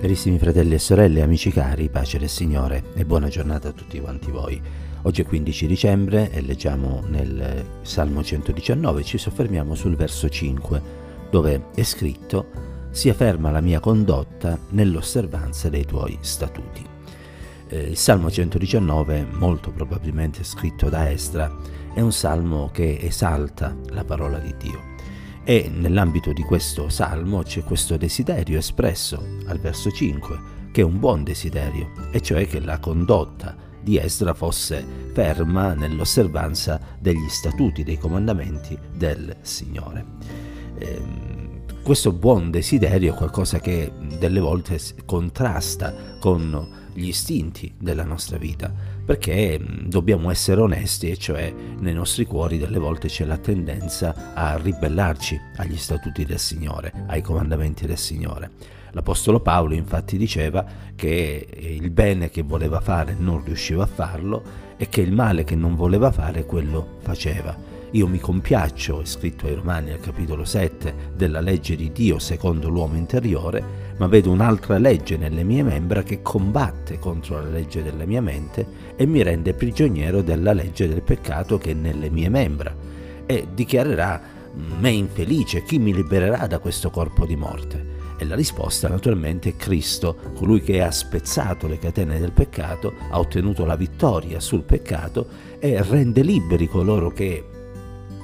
Carissimi fratelli e sorelle, amici cari, pace del Signore e buona giornata a tutti quanti voi. Oggi è 15 dicembre e leggiamo nel Salmo 119, ci soffermiamo sul verso 5, dove è scritto sia ferma la mia condotta nell'osservanza dei tuoi statuti. Eh, il Salmo 119, molto probabilmente scritto da Esdra, è un salmo che esalta la parola di Dio e nell'ambito di questo salmo c'è questo desiderio espresso al verso 5, che è un buon desiderio, e cioè che la condotta di Esdra fosse ferma nell'osservanza degli statuti, dei comandamenti del Signore. Eh, questo buon desiderio è qualcosa che delle volte contrasta con gli istinti della nostra vita, perché mm, dobbiamo essere onesti e cioè nei nostri cuori delle volte c'è la tendenza a ribellarci agli statuti del Signore, ai comandamenti del Signore. L'Apostolo Paolo infatti diceva che il bene che voleva fare non riusciva a farlo e che il male che non voleva fare quello faceva. Io mi compiaccio, è scritto ai Romani al capitolo 7, della legge di Dio secondo l'uomo interiore, ma vedo un'altra legge nelle mie membra che combatte contro la legge della mia mente e mi rende prigioniero della legge del peccato che è nelle mie membra e dichiarerà me infelice, chi mi libererà da questo corpo di morte? E la risposta naturalmente è Cristo, colui che ha spezzato le catene del peccato, ha ottenuto la vittoria sul peccato e rende liberi coloro che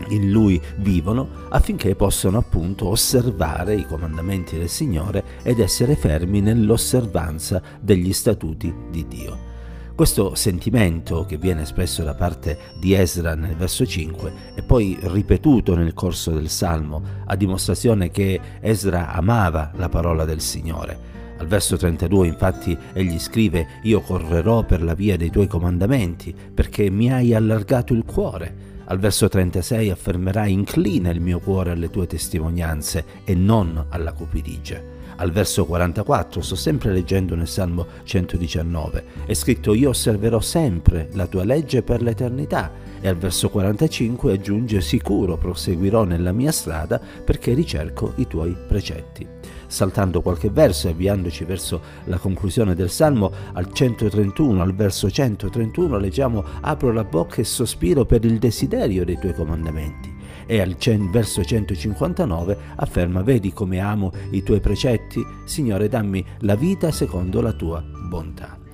in lui vivono affinché possano appunto osservare i comandamenti del Signore ed essere fermi nell'osservanza degli statuti di Dio. Questo sentimento che viene espresso da parte di Esra nel verso 5 e poi ripetuto nel corso del Salmo a dimostrazione che Esra amava la parola del Signore. Al verso 32 infatti egli scrive Io correrò per la via dei tuoi comandamenti perché mi hai allargato il cuore. Al verso 36 affermerà inclina il mio cuore alle tue testimonianze e non alla cupidigia. Al verso 44, sto sempre leggendo nel Salmo 119, è scritto io osserverò sempre la tua legge per l'eternità e al verso 45 aggiunge sicuro proseguirò nella mia strada perché ricerco i tuoi precetti saltando qualche verso e avviandoci verso la conclusione del Salmo, al 131, al verso 131 leggiamo apro la bocca e sospiro per il desiderio dei tuoi comandamenti. E al verso 159 afferma vedi come amo i tuoi precetti, Signore dammi la vita secondo la tua bontà.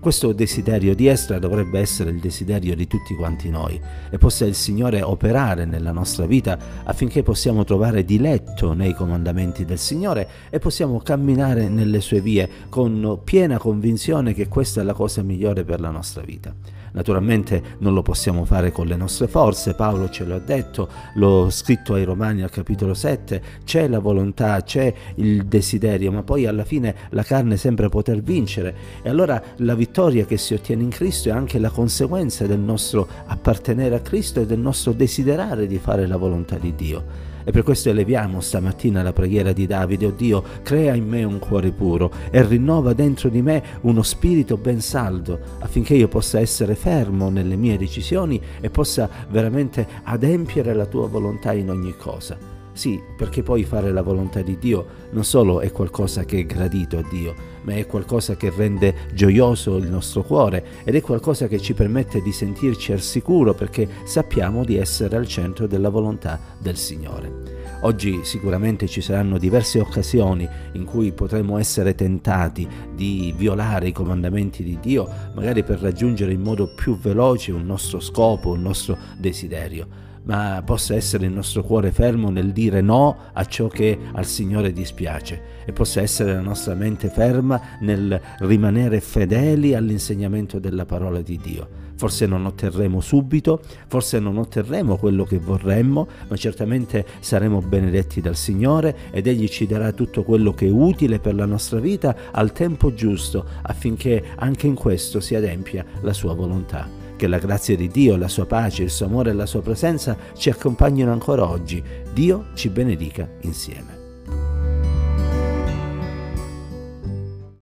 Questo desiderio di Estra dovrebbe essere il desiderio di tutti quanti noi e possa il Signore operare nella nostra vita affinché possiamo trovare diletto nei comandamenti del Signore e possiamo camminare nelle sue vie con piena convinzione che questa è la cosa migliore per la nostra vita. Naturalmente non lo possiamo fare con le nostre forze, Paolo ce l'ha detto, l'ho scritto ai Romani al capitolo 7, c'è la volontà, c'è il desiderio, ma poi alla fine la carne sembra poter vincere e allora la vittoria che si ottiene in Cristo è anche la conseguenza del nostro appartenere a Cristo e del nostro desiderare di fare la volontà di Dio. E per questo eleviamo stamattina la preghiera di Davide, oh Dio, crea in me un cuore puro e rinnova dentro di me uno spirito ben saldo, affinché io possa essere fermo nelle mie decisioni e possa veramente adempiere la tua volontà in ogni cosa. Sì, perché poi fare la volontà di Dio non solo è qualcosa che è gradito a Dio, ma è qualcosa che rende gioioso il nostro cuore ed è qualcosa che ci permette di sentirci al sicuro perché sappiamo di essere al centro della volontà del Signore. Oggi sicuramente ci saranno diverse occasioni in cui potremo essere tentati di violare i comandamenti di Dio, magari per raggiungere in modo più veloce un nostro scopo, un nostro desiderio ma possa essere il nostro cuore fermo nel dire no a ciò che al Signore dispiace e possa essere la nostra mente ferma nel rimanere fedeli all'insegnamento della parola di Dio. Forse non otterremo subito, forse non otterremo quello che vorremmo, ma certamente saremo benedetti dal Signore ed Egli ci darà tutto quello che è utile per la nostra vita al tempo giusto affinché anche in questo si adempia la sua volontà. Che la grazia di Dio, la sua pace, il suo amore e la sua presenza ci accompagnino ancora oggi. Dio ci benedica insieme.